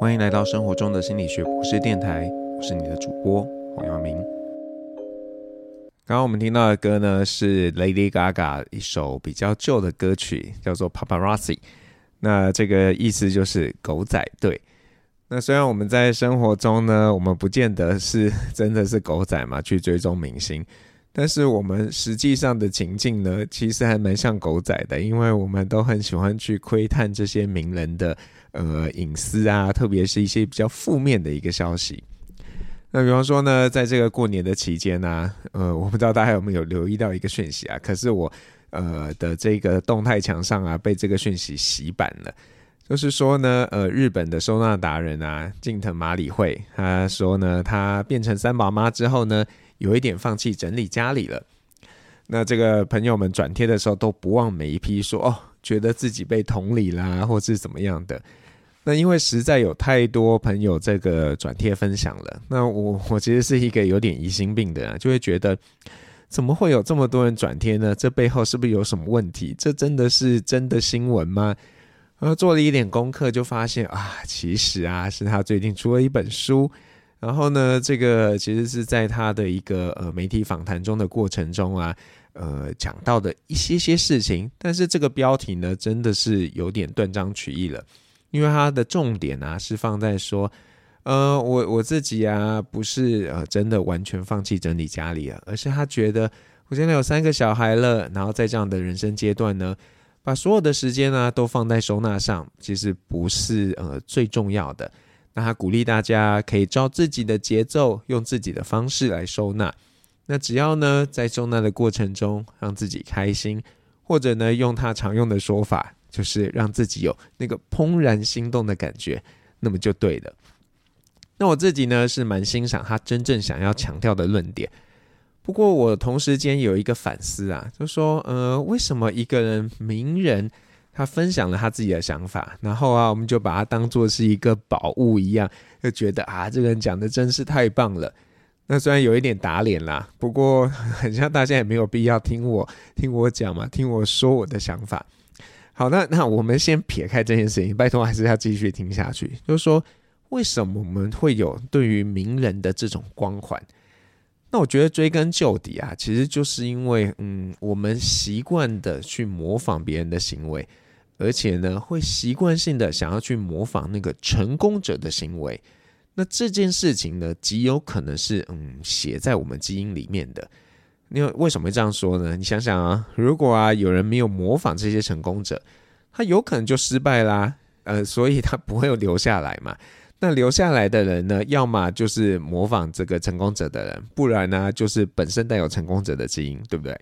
欢迎来到生活中的心理学博士电台，我是你的主播黄耀明。刚刚我们听到的歌呢，是 Lady Gaga 一首比较旧的歌曲，叫做《Paparazzi》。那这个意思就是狗仔队。那虽然我们在生活中呢，我们不见得是 真的是狗仔嘛，去追踪明星。但是我们实际上的情境呢，其实还蛮像狗仔的，因为我们都很喜欢去窥探这些名人的呃隐私啊，特别是一些比较负面的一个消息。那比方说呢，在这个过年的期间呢、呃，我不知道大家有没有留意到一个讯息啊，可是我呃的这个动态墙上啊，被这个讯息洗版了，就是说呢，呃，日本的收纳达人啊，近藤麻里惠，他说呢，他变成三宝妈之后呢。有一点放弃整理家里了，那这个朋友们转贴的时候都不忘每一批说哦，觉得自己被同理啦，或是怎么样的。那因为实在有太多朋友这个转贴分享了，那我我其实是一个有点疑心病的人，就会觉得怎么会有这么多人转贴呢？这背后是不是有什么问题？这真的是真的新闻吗？然后做了一点功课，就发现啊，其实啊是他最近出了一本书。然后呢，这个其实是在他的一个呃媒体访谈中的过程中啊，呃讲到的一些些事情，但是这个标题呢，真的是有点断章取义了，因为它的重点啊是放在说，呃，我我自己啊不是呃真的完全放弃整理家里了，而是他觉得我现在有三个小孩了，然后在这样的人生阶段呢，把所有的时间呢都放在收纳上，其实不是呃最重要的。那他鼓励大家可以照自己的节奏，用自己的方式来收纳。那只要呢，在收纳的过程中让自己开心，或者呢，用他常用的说法，就是让自己有那个怦然心动的感觉，那么就对了。那我自己呢，是蛮欣赏他真正想要强调的论点。不过我同时间有一个反思啊，就说，呃，为什么一个人名人？他分享了他自己的想法，然后啊，我们就把它当做是一个宝物一样，就觉得啊，这个人讲的真是太棒了。那虽然有一点打脸啦，不过 很像大家也没有必要听我听我讲嘛，听我说我的想法。好，那那我们先撇开这件事情，拜托还是要继续听下去。就是说，为什么我们会有对于名人的这种光环？那我觉得追根究底啊，其实就是因为嗯，我们习惯的去模仿别人的行为。而且呢，会习惯性的想要去模仿那个成功者的行为，那这件事情呢，极有可能是嗯写在我们基因里面的。因为为什么这样说呢？你想想啊，如果啊有人没有模仿这些成功者，他有可能就失败啦，呃，所以他不会有留下来嘛。那留下来的人呢，要么就是模仿这个成功者的人，不然呢就是本身带有成功者的基因，对不对？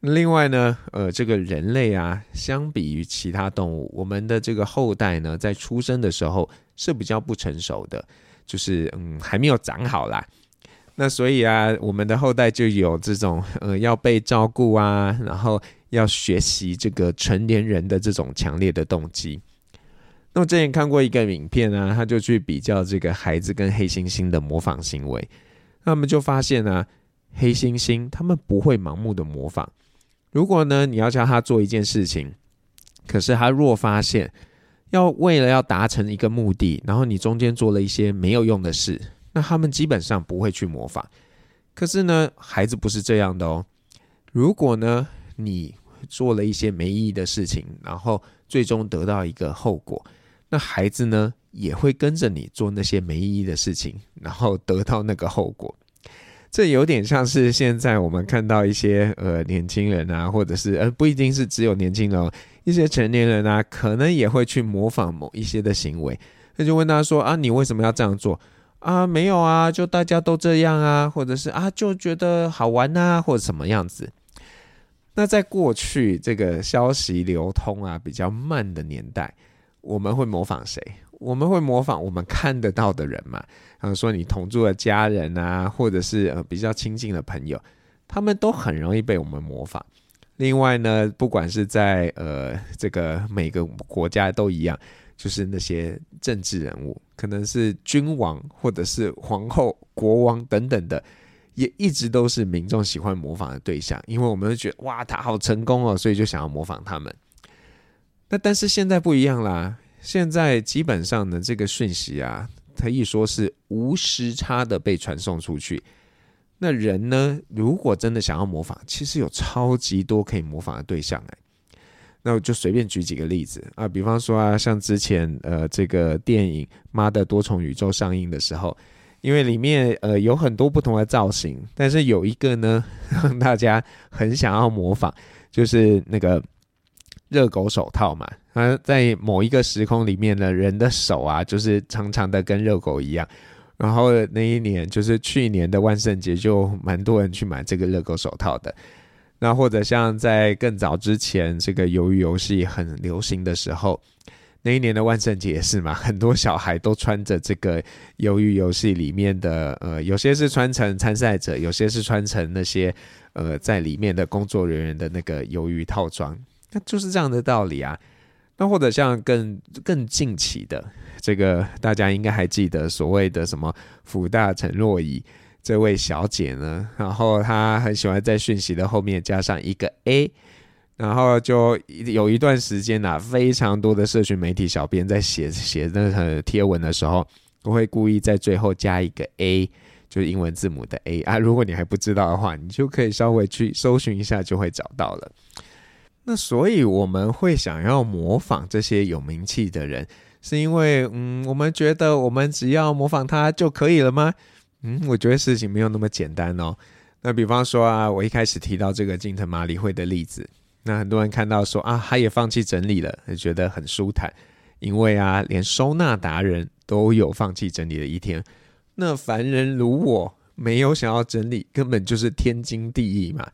另外呢，呃，这个人类啊，相比于其他动物，我们的这个后代呢，在出生的时候是比较不成熟的，就是嗯，还没有长好啦。那所以啊，我们的后代就有这种呃要被照顾啊，然后要学习这个成年人的这种强烈的动机。那我之前看过一个影片啊，他就去比较这个孩子跟黑猩猩的模仿行为，那么就发现啊，黑猩猩他们不会盲目的模仿。如果呢，你要叫他做一件事情，可是他若发现要为了要达成一个目的，然后你中间做了一些没有用的事，那他们基本上不会去模仿。可是呢，孩子不是这样的哦。如果呢，你做了一些没意义的事情，然后最终得到一个后果，那孩子呢也会跟着你做那些没意义的事情，然后得到那个后果。这有点像是现在我们看到一些呃年轻人啊，或者是呃不一定是只有年轻人，哦一些成年人啊，可能也会去模仿某一些的行为。那就问他说啊，你为什么要这样做啊？没有啊，就大家都这样啊，或者是啊就觉得好玩啊，或者什么样子。那在过去这个消息流通啊比较慢的年代，我们会模仿谁？我们会模仿我们看得到的人嘛，然后说你同住的家人啊，或者是呃比较亲近的朋友，他们都很容易被我们模仿。另外呢，不管是在呃这个每个国家都一样，就是那些政治人物，可能是君王或者是皇后、国王等等的，也一直都是民众喜欢模仿的对象，因为我们会觉得哇，他好成功哦，所以就想要模仿他们。那但是现在不一样啦。现在基本上呢，这个讯息啊，可以说是无时差的被传送出去。那人呢，如果真的想要模仿，其实有超级多可以模仿的对象哎。那我就随便举几个例子啊，比方说啊，像之前呃这个电影《妈的多重宇宙》上映的时候，因为里面呃有很多不同的造型，但是有一个呢，让大家很想要模仿，就是那个热狗手套嘛。啊，在某一个时空里面呢，人的手啊，就是长长的跟热狗一样。然后那一年就是去年的万圣节，就蛮多人去买这个热狗手套的。那或者像在更早之前，这个鱿鱼游戏很流行的时候，那一年的万圣节也是嘛，很多小孩都穿着这个鱿鱼游戏里面的，呃，有些是穿成参赛者，有些是穿成那些呃在里面的工作人员的那个鱿鱼套装，那就是这样的道理啊。那或者像更更近期的这个，大家应该还记得所谓的什么辅大陈若仪。这位小姐呢，然后她很喜欢在讯息的后面加上一个 A，然后就有一段时间啊，非常多的社群媒体小编在写写那个贴文的时候，都会故意在最后加一个 A，就是英文字母的 A 啊。如果你还不知道的话，你就可以稍微去搜寻一下，就会找到了。那所以我们会想要模仿这些有名气的人，是因为嗯，我们觉得我们只要模仿他就可以了吗？嗯，我觉得事情没有那么简单哦。那比方说啊，我一开始提到这个金藤麻里惠的例子，那很多人看到说啊，他也放弃整理了，也觉得很舒坦，因为啊，连收纳达人都有放弃整理的一天。那凡人如我，没有想要整理，根本就是天经地义嘛。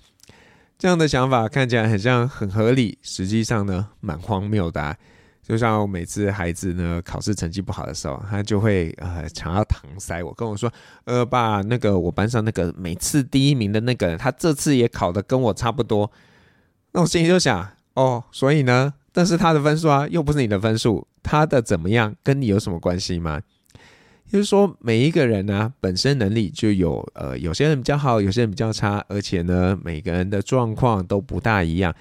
这样的想法看起来很像很合理，实际上呢，蛮荒谬的啊。就像每次孩子呢考试成绩不好的时候，他就会呃想要搪塞我，跟我说，呃爸，那个我班上那个每次第一名的那个人，他这次也考的跟我差不多。那我心里就想，哦，所以呢，但是他的分数啊，又不是你的分数，他的怎么样跟你有什么关系吗？就是说，每一个人呢、本身能力就有，呃，有些人比较好，有些人比较差，而且呢，每个人的状况都不大一样。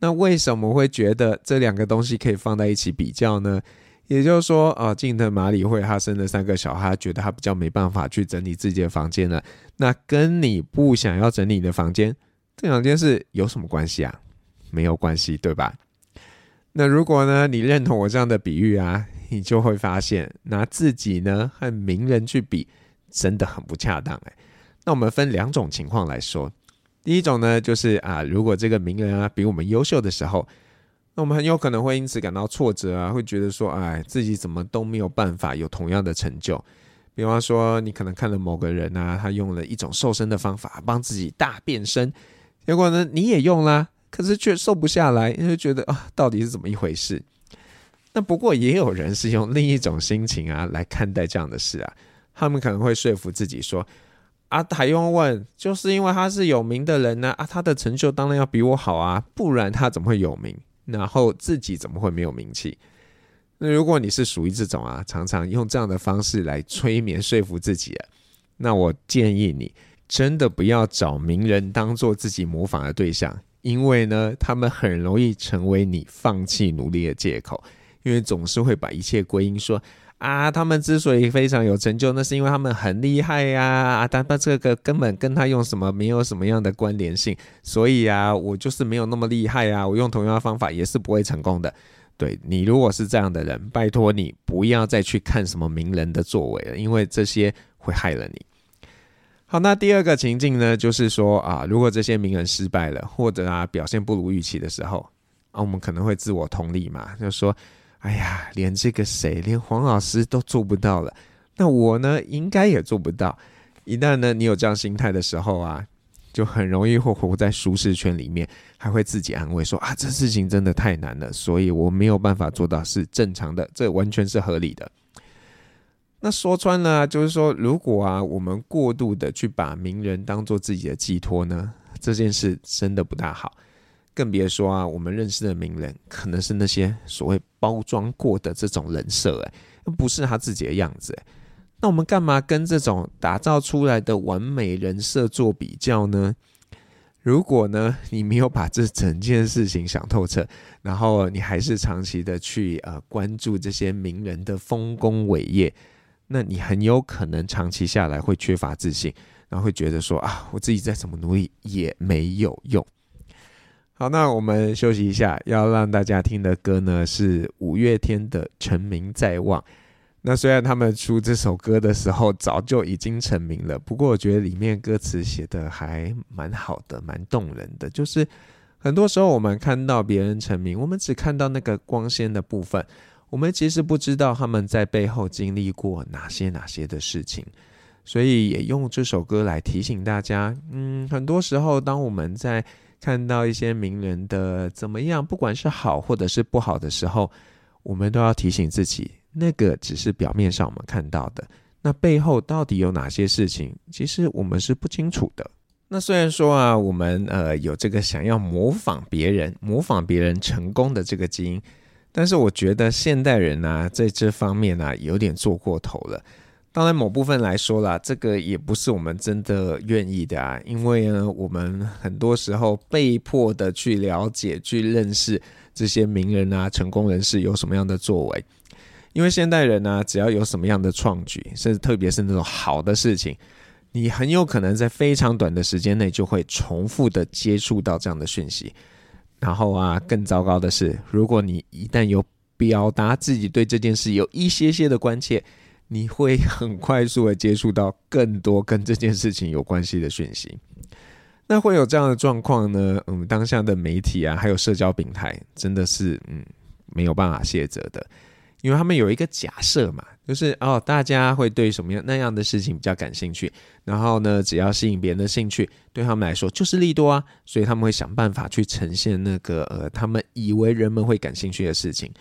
那为什么会觉得这两个东西可以放在一起比较呢？也就是说，啊，近藤麻里惠他生了三个小孩，觉得他比较没办法去整理自己的房间了。那跟你不想要整理你的房间，这两件事有什么关系啊？没有关系，对吧？那如果呢，你认同我这样的比喻啊，你就会发现，拿自己呢和名人去比，真的很不恰当哎。那我们分两种情况来说。第一种呢，就是啊，如果这个名人啊比我们优秀的时候，那我们很有可能会因此感到挫折啊，会觉得说，哎，自己怎么都没有办法有同样的成就。比方说，你可能看了某个人啊，他用了一种瘦身的方法帮自己大变身，结果呢，你也用啦，可是却瘦不下来，因为觉得啊，到底是怎么一回事？那不过也有人是用另一种心情啊来看待这样的事啊，他们可能会说服自己说。啊，还用问？就是因为他是有名的人呢，啊，他的成就当然要比我好啊，不然他怎么会有名？然后自己怎么会没有名气？那如果你是属于这种啊，常常用这样的方式来催眠说服自己啊，那我建议你真的不要找名人当做自己模仿的对象，因为呢，他们很容易成为你放弃努力的借口，因为总是会把一切归因说。啊，他们之所以非常有成就，那是因为他们很厉害呀！啊，但他这个根本跟他用什么没有什么样的关联性，所以啊，我就是没有那么厉害啊，我用同样的方法也是不会成功的。对，你如果是这样的人，拜托你不要再去看什么名人的作为了，因为这些会害了你。好，那第二个情境呢，就是说啊，如果这些名人失败了，或者啊表现不如预期的时候，啊，我们可能会自我同理嘛，就说。哎呀，连这个谁，连黄老师都做不到了，那我呢，应该也做不到。一旦呢，你有这样心态的时候啊，就很容易会活在舒适圈里面，还会自己安慰说啊，这事情真的太难了，所以我没有办法做到是正常的，这完全是合理的。那说穿了，就是说，如果啊，我们过度的去把名人当做自己的寄托呢，这件事真的不大好。更别说啊，我们认识的名人可能是那些所谓包装过的这种人设，哎，不是他自己的样子，那我们干嘛跟这种打造出来的完美人设做比较呢？如果呢，你没有把这整件事情想透彻，然后你还是长期的去呃关注这些名人的丰功伟业，那你很有可能长期下来会缺乏自信，然后会觉得说啊，我自己再怎么努力也没有用。好，那我们休息一下，要让大家听的歌呢是五月天的《成名在望》。那虽然他们出这首歌的时候早就已经成名了，不过我觉得里面歌词写的还蛮好的，蛮动人的。就是很多时候我们看到别人成名，我们只看到那个光鲜的部分，我们其实不知道他们在背后经历过哪些哪些的事情。所以也用这首歌来提醒大家，嗯，很多时候当我们在看到一些名人的怎么样，不管是好或者是不好的时候，我们都要提醒自己。那个只是表面上我们看到的，那背后到底有哪些事情？其实我们是不清楚的。那虽然说啊，我们呃有这个想要模仿别人、模仿别人成功的这个基因，但是我觉得现代人呢、在这方面呢、有点做过头了。当然，某部分来说啦，这个也不是我们真的愿意的啊，因为呢，我们很多时候被迫的去了解、去认识这些名人啊、成功人士有什么样的作为。因为现代人呢、只要有什么样的创举，甚至特别是那种好的事情，你很有可能在非常短的时间内就会重复的接触到这样的讯息。然后啊，更糟糕的是，如果你一旦有表达自己对这件事有一些些的关切，你会很快速的接触到更多跟这件事情有关系的讯息。那会有这样的状况呢？嗯，当下的媒体啊，还有社交平台，真的是嗯没有办法卸责的。因为他们有一个假设嘛，就是哦，大家会对什么样那样的事情比较感兴趣，然后呢，只要吸引别人的兴趣，对他们来说就是利多啊，所以他们会想办法去呈现那个呃，他们以为人们会感兴趣的事情。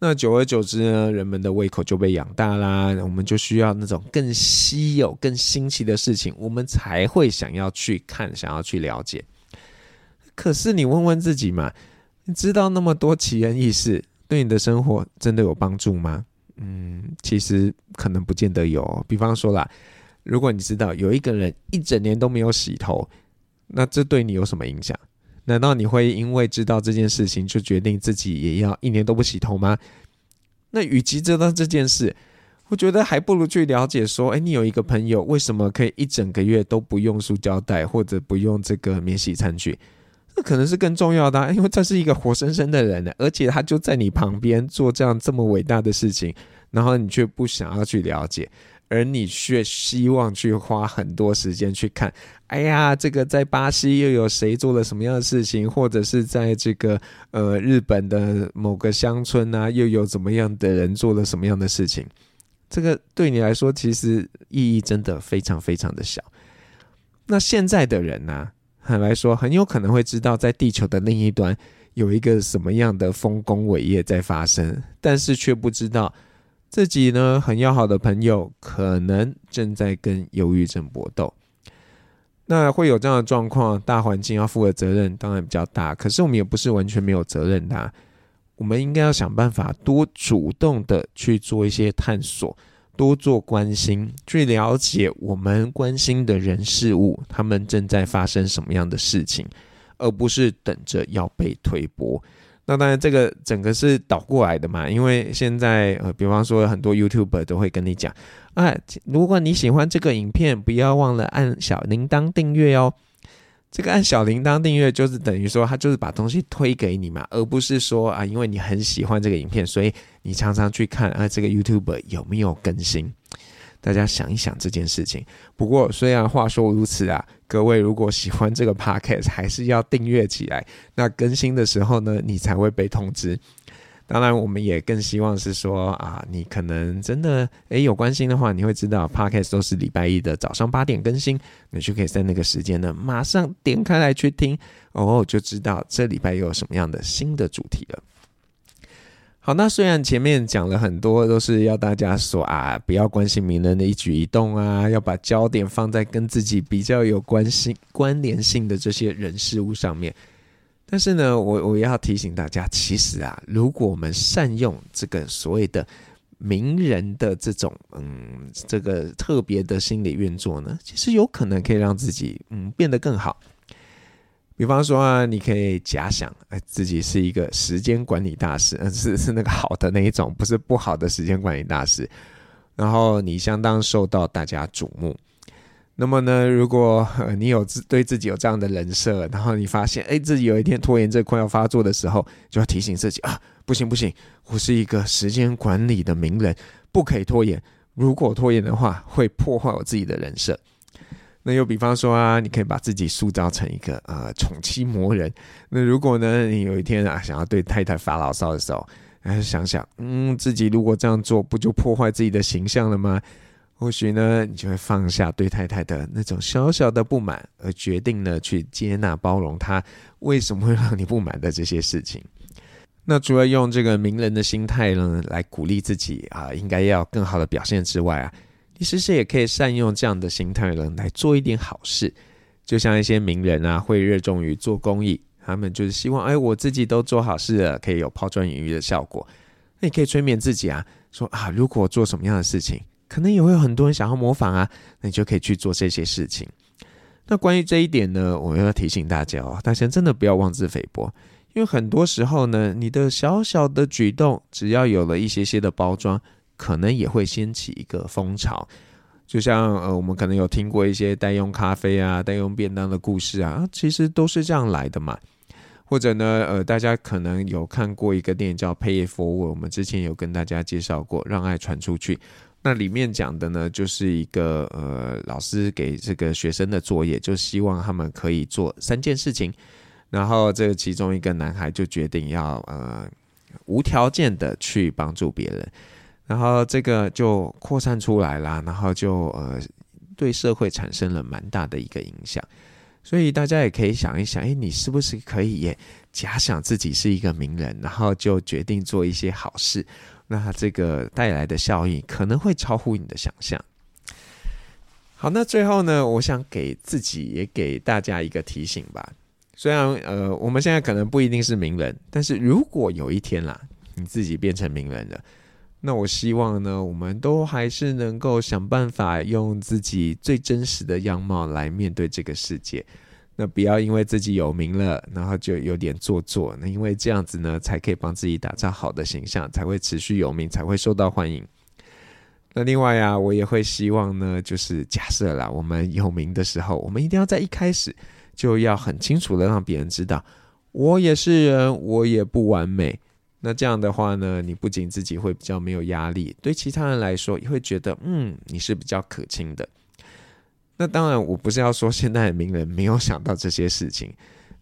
那久而久之呢，人们的胃口就被养大啦，我们就需要那种更稀有、更新奇的事情，我们才会想要去看，想要去了解。可是你问问自己嘛，你知道那么多奇人异事，对你的生活真的有帮助吗？嗯，其实可能不见得有。比方说啦，如果你知道有一个人一整年都没有洗头，那这对你有什么影响？难道你会因为知道这件事情就决定自己也要一年都不洗头吗？那与其知道这件事，我觉得还不如去了解说，诶，你有一个朋友为什么可以一整个月都不用塑胶袋或者不用这个免洗餐具？这可能是更重要的，因为这是一个活生生的人呢，而且他就在你旁边做这样这么伟大的事情，然后你却不想要去了解，而你却希望去花很多时间去看。哎呀，这个在巴西又有谁做了什么样的事情，或者是在这个呃日本的某个乡村啊，又有怎么样的人做了什么样的事情？这个对你来说其实意义真的非常非常的小。那现在的人呢、坦白说，很有可能会知道在地球的另一端有一个什么样的丰功伟业在发生，但是却不知道自己呢很要好的朋友可能正在跟忧郁症搏斗。那会有这样的状况，大环境要负的责任当然比较大，可是我们也不是完全没有责任的，我们应该要想办法多主动的去做一些探索。多做关心，去了解我们关心的人事物，他们正在发生什么样的事情，而不是等着要被推波。那当然，这个整个是倒过来的嘛，因为现在呃，比方说很多 YouTuber 都会跟你讲，啊，如果你喜欢这个影片，不要忘了按小铃铛订阅哦。这个按小铃铛订阅就是等于说，他就是把东西推给你嘛，而不是说啊，因为你很喜欢这个影片，所以你常常去看啊，这个 YouTube 有没有更新？大家想一想这件事情。不过虽然话说如此啊，各位如果喜欢这个 Podcast，还是要订阅起来，那更新的时候呢，你才会被通知。当然，我们也更希望是说啊，你可能真的诶有关心的话，你会知道 Podcast 都是礼拜一的早上八点更新，你就可以在那个时间呢，马上点开来去听哦，就知道这礼拜又有什么样的新的主题了。好，那虽然前面讲了很多，都是要大家说啊，不要关心名人的一举一动啊，要把焦点放在跟自己比较有关系、关联性的这些人事物上面。但是呢，我我要提醒大家，其实啊，如果我们善用这个所谓的名人的这种嗯，这个特别的心理运作呢，其实有可能可以让自己嗯变得更好。比方说啊，你可以假想，哎，自己是一个时间管理大师，嗯，是是那个好的那一种，不是不好的时间管理大师。然后你相当受到大家瞩目。那么呢，如果你有自对自己有这样的人设，然后你发现，哎，自己有一天拖延症快要发作的时候，就要提醒自己啊，不行不行，我是一个时间管理的名人，不可以拖延。如果拖延的话，会破坏我自己的人设。那又比方说啊，你可以把自己塑造成一个呃宠妻魔人。那如果呢，你有一天啊想要对太太发牢骚的时候，还是想想，嗯，自己如果这样做，不就破坏自己的形象了吗？或许呢，你就会放下对太太的那种小小的不满，而决定呢去接纳包容她为什么会让你不满的这些事情。那除了用这个名人的心态呢来鼓励自己啊，应该要更好的表现之外啊，你其实也可以善用这样的心态呢来做一点好事。就像一些名人啊，会热衷于做公益，他们就是希望，哎，我自己都做好事了，可以有抛砖引玉的效果。那你可以催眠自己啊，说啊，如果做什么样的事情。可能也会有很多人想要模仿啊，那你就可以去做这些事情。那关于这一点呢，我要提醒大家哦，大家真的不要妄自菲薄，因为很多时候呢，你的小小的举动，只要有了一些些的包装，可能也会掀起一个风潮。就像呃，我们可能有听过一些代用咖啡啊、代用便当的故事啊，其实都是这样来的嘛。或者呢，呃，大家可能有看过一个电影叫《Pay Forward》，我们之前有跟大家介绍过，让爱传出去。那里面讲的呢，就是一个呃，老师给这个学生的作业，就希望他们可以做三件事情。然后这个其中一个男孩就决定要呃无条件的去帮助别人，然后这个就扩散出来了，然后就呃对社会产生了蛮大的一个影响。所以大家也可以想一想，哎，你是不是可以也假想自己是一个名人，然后就决定做一些好事？那这个带来的效应可能会超乎你的想象。好，那最后呢，我想给自己也给大家一个提醒吧。虽然呃，我们现在可能不一定是名人，但是如果有一天啦，你自己变成名人了，那我希望呢，我们都还是能够想办法用自己最真实的样貌来面对这个世界。那不要因为自己有名了，然后就有点做作。那因为这样子呢，才可以帮自己打造好的形象，才会持续有名，才会受到欢迎。那另外呀，我也会希望呢，就是假设啦，我们有名的时候，我们一定要在一开始就要很清楚的让别人知道，我也是人，我也不完美。那这样的话呢，你不仅自己会比较没有压力，对其他人来说也会觉得，嗯，你是比较可亲的。那当然，我不是要说现在的名人没有想到这些事情，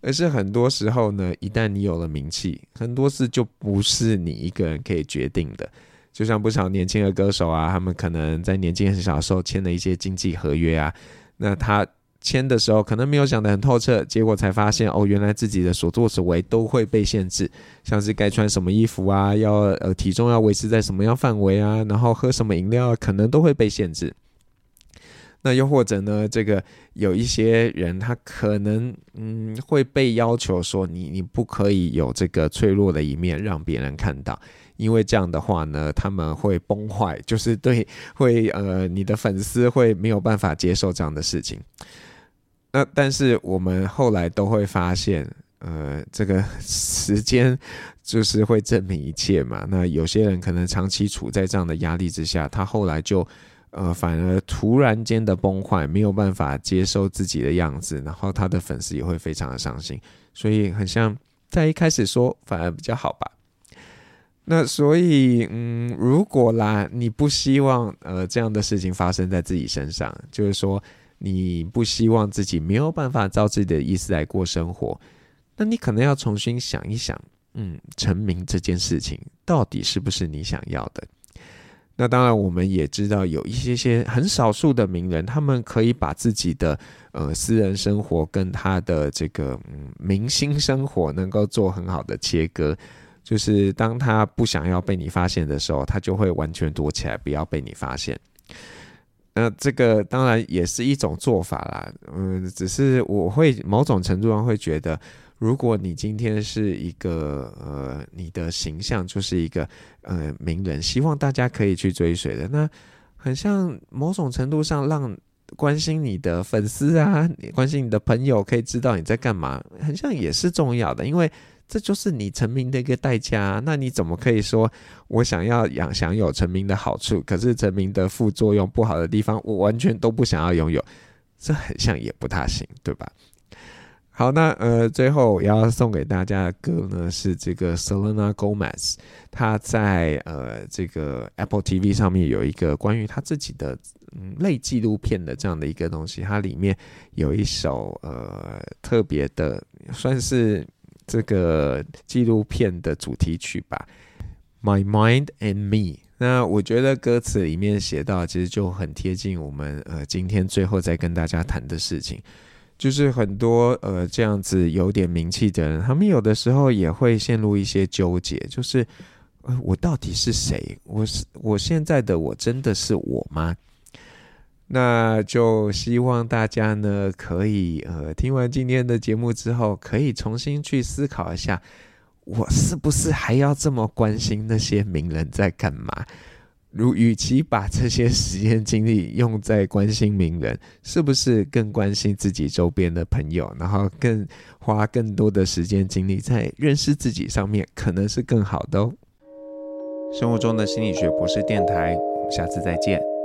而是很多时候呢，一旦你有了名气，很多事就不是你一个人可以决定的。就像不少年轻的歌手啊，他们可能在年纪很小的时候签了一些经纪合约啊，那他签的时候可能没有想得很透彻，结果才发现哦，原来自己的所作所为都会被限制，像是该穿什么衣服啊，要呃体重要维持在什么样范围啊，然后喝什么饮料可能都会被限制。那又或者呢，这个有一些人，他可能嗯会被要求说，你你不可以有这个脆弱的一面让别人看到，因为这样的话呢，他们会崩坏，就是对会呃你的粉丝会没有办法接受这样的事情。那但是我们后来都会发现，呃，这个 时间就是会证明一切嘛。那有些人可能长期处在这样的压力之下，他后来就。呃，反而突然间的崩坏，没有办法接受自己的样子，然后他的粉丝也会非常的伤心，所以很像在一开始说反而比较好吧。那所以，嗯，如果啦，你不希望呃这样的事情发生在自己身上，就是说你不希望自己没有办法照自己的意思来过生活，那你可能要重新想一想，嗯，成名这件事情到底是不是你想要的？那当然，我们也知道有一些些很少数的名人，他们可以把自己的呃私人生活跟他的这个嗯明星生活能够做很好的切割。就是当他不想要被你发现的时候，他就会完全躲起来，不要被你发现。那这个当然也是一种做法啦，嗯，只是我会某种程度上会觉得。如果你今天是一个呃，你的形象就是一个呃名人，希望大家可以去追随的，那很像某种程度上让关心你的粉丝啊，关心你的朋友，可以知道你在干嘛，很像也是重要的，因为这就是你成名的一个代价。那你怎么可以说我想要养享有成名的好处，可是成名的副作用不好的地方，我完全都不想要拥有，这很像也不大行，对吧？好，那呃，最后我要送给大家的歌呢，是这个 Selena Gomez，她在呃这个 Apple TV 上面有一个关于她自己的嗯类纪录片的这样的一个东西，它里面有一首呃特别的，算是这个纪录片的主题曲吧，《My Mind and Me》。那我觉得歌词里面写到，其实就很贴近我们呃今天最后再跟大家谈的事情。就是很多呃这样子有点名气的人，他们有的时候也会陷入一些纠结，就是呃我到底是谁？我是我现在的我真的是我吗？那就希望大家呢可以呃听完今天的节目之后，可以重新去思考一下，我是不是还要这么关心那些名人在干嘛？如，与其把这些时间精力用在关心名人，是不是更关心自己周边的朋友，然后更花更多的时间精力在认识自己上面，可能是更好的哦。生活中的心理学博士电台，我们下次再见。